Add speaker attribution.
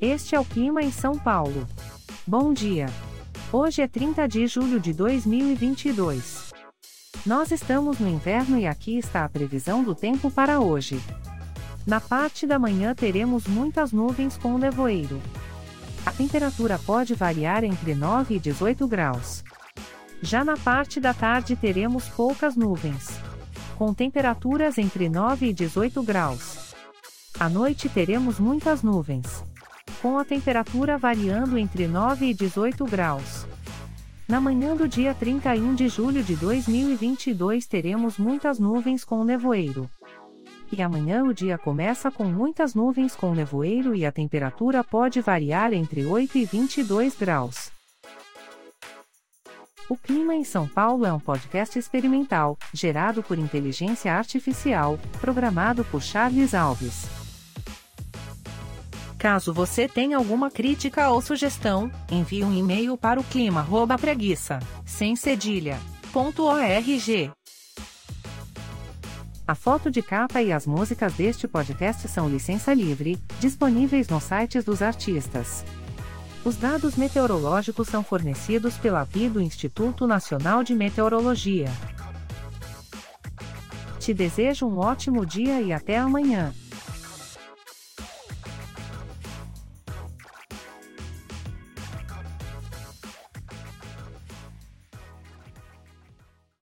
Speaker 1: Este é o clima em São Paulo. Bom dia. Hoje é 30 de julho de 2022. Nós estamos no inverno e aqui está a previsão do tempo para hoje. Na parte da manhã teremos muitas nuvens com nevoeiro. A temperatura pode variar entre 9 e 18 graus. Já na parte da tarde teremos poucas nuvens. Com temperaturas entre 9 e 18 graus. À noite teremos muitas nuvens com a temperatura variando entre 9 e 18 graus. Na manhã do dia 31 de julho de 2022 teremos muitas nuvens com nevoeiro. E amanhã o dia começa com muitas nuvens com nevoeiro e a temperatura pode variar entre 8 e 22 graus. O Clima em São Paulo é um podcast experimental, gerado por inteligência artificial, programado por Charles Alves. Caso você tenha alguma crítica ou sugestão, envie um e-mail para o clima@preguiça, sem. A foto de capa e as músicas deste podcast são licença livre, disponíveis nos sites dos artistas. Os dados meteorológicos são fornecidos pela VI do Instituto Nacional de Meteorologia. Te desejo um ótimo dia e até amanhã.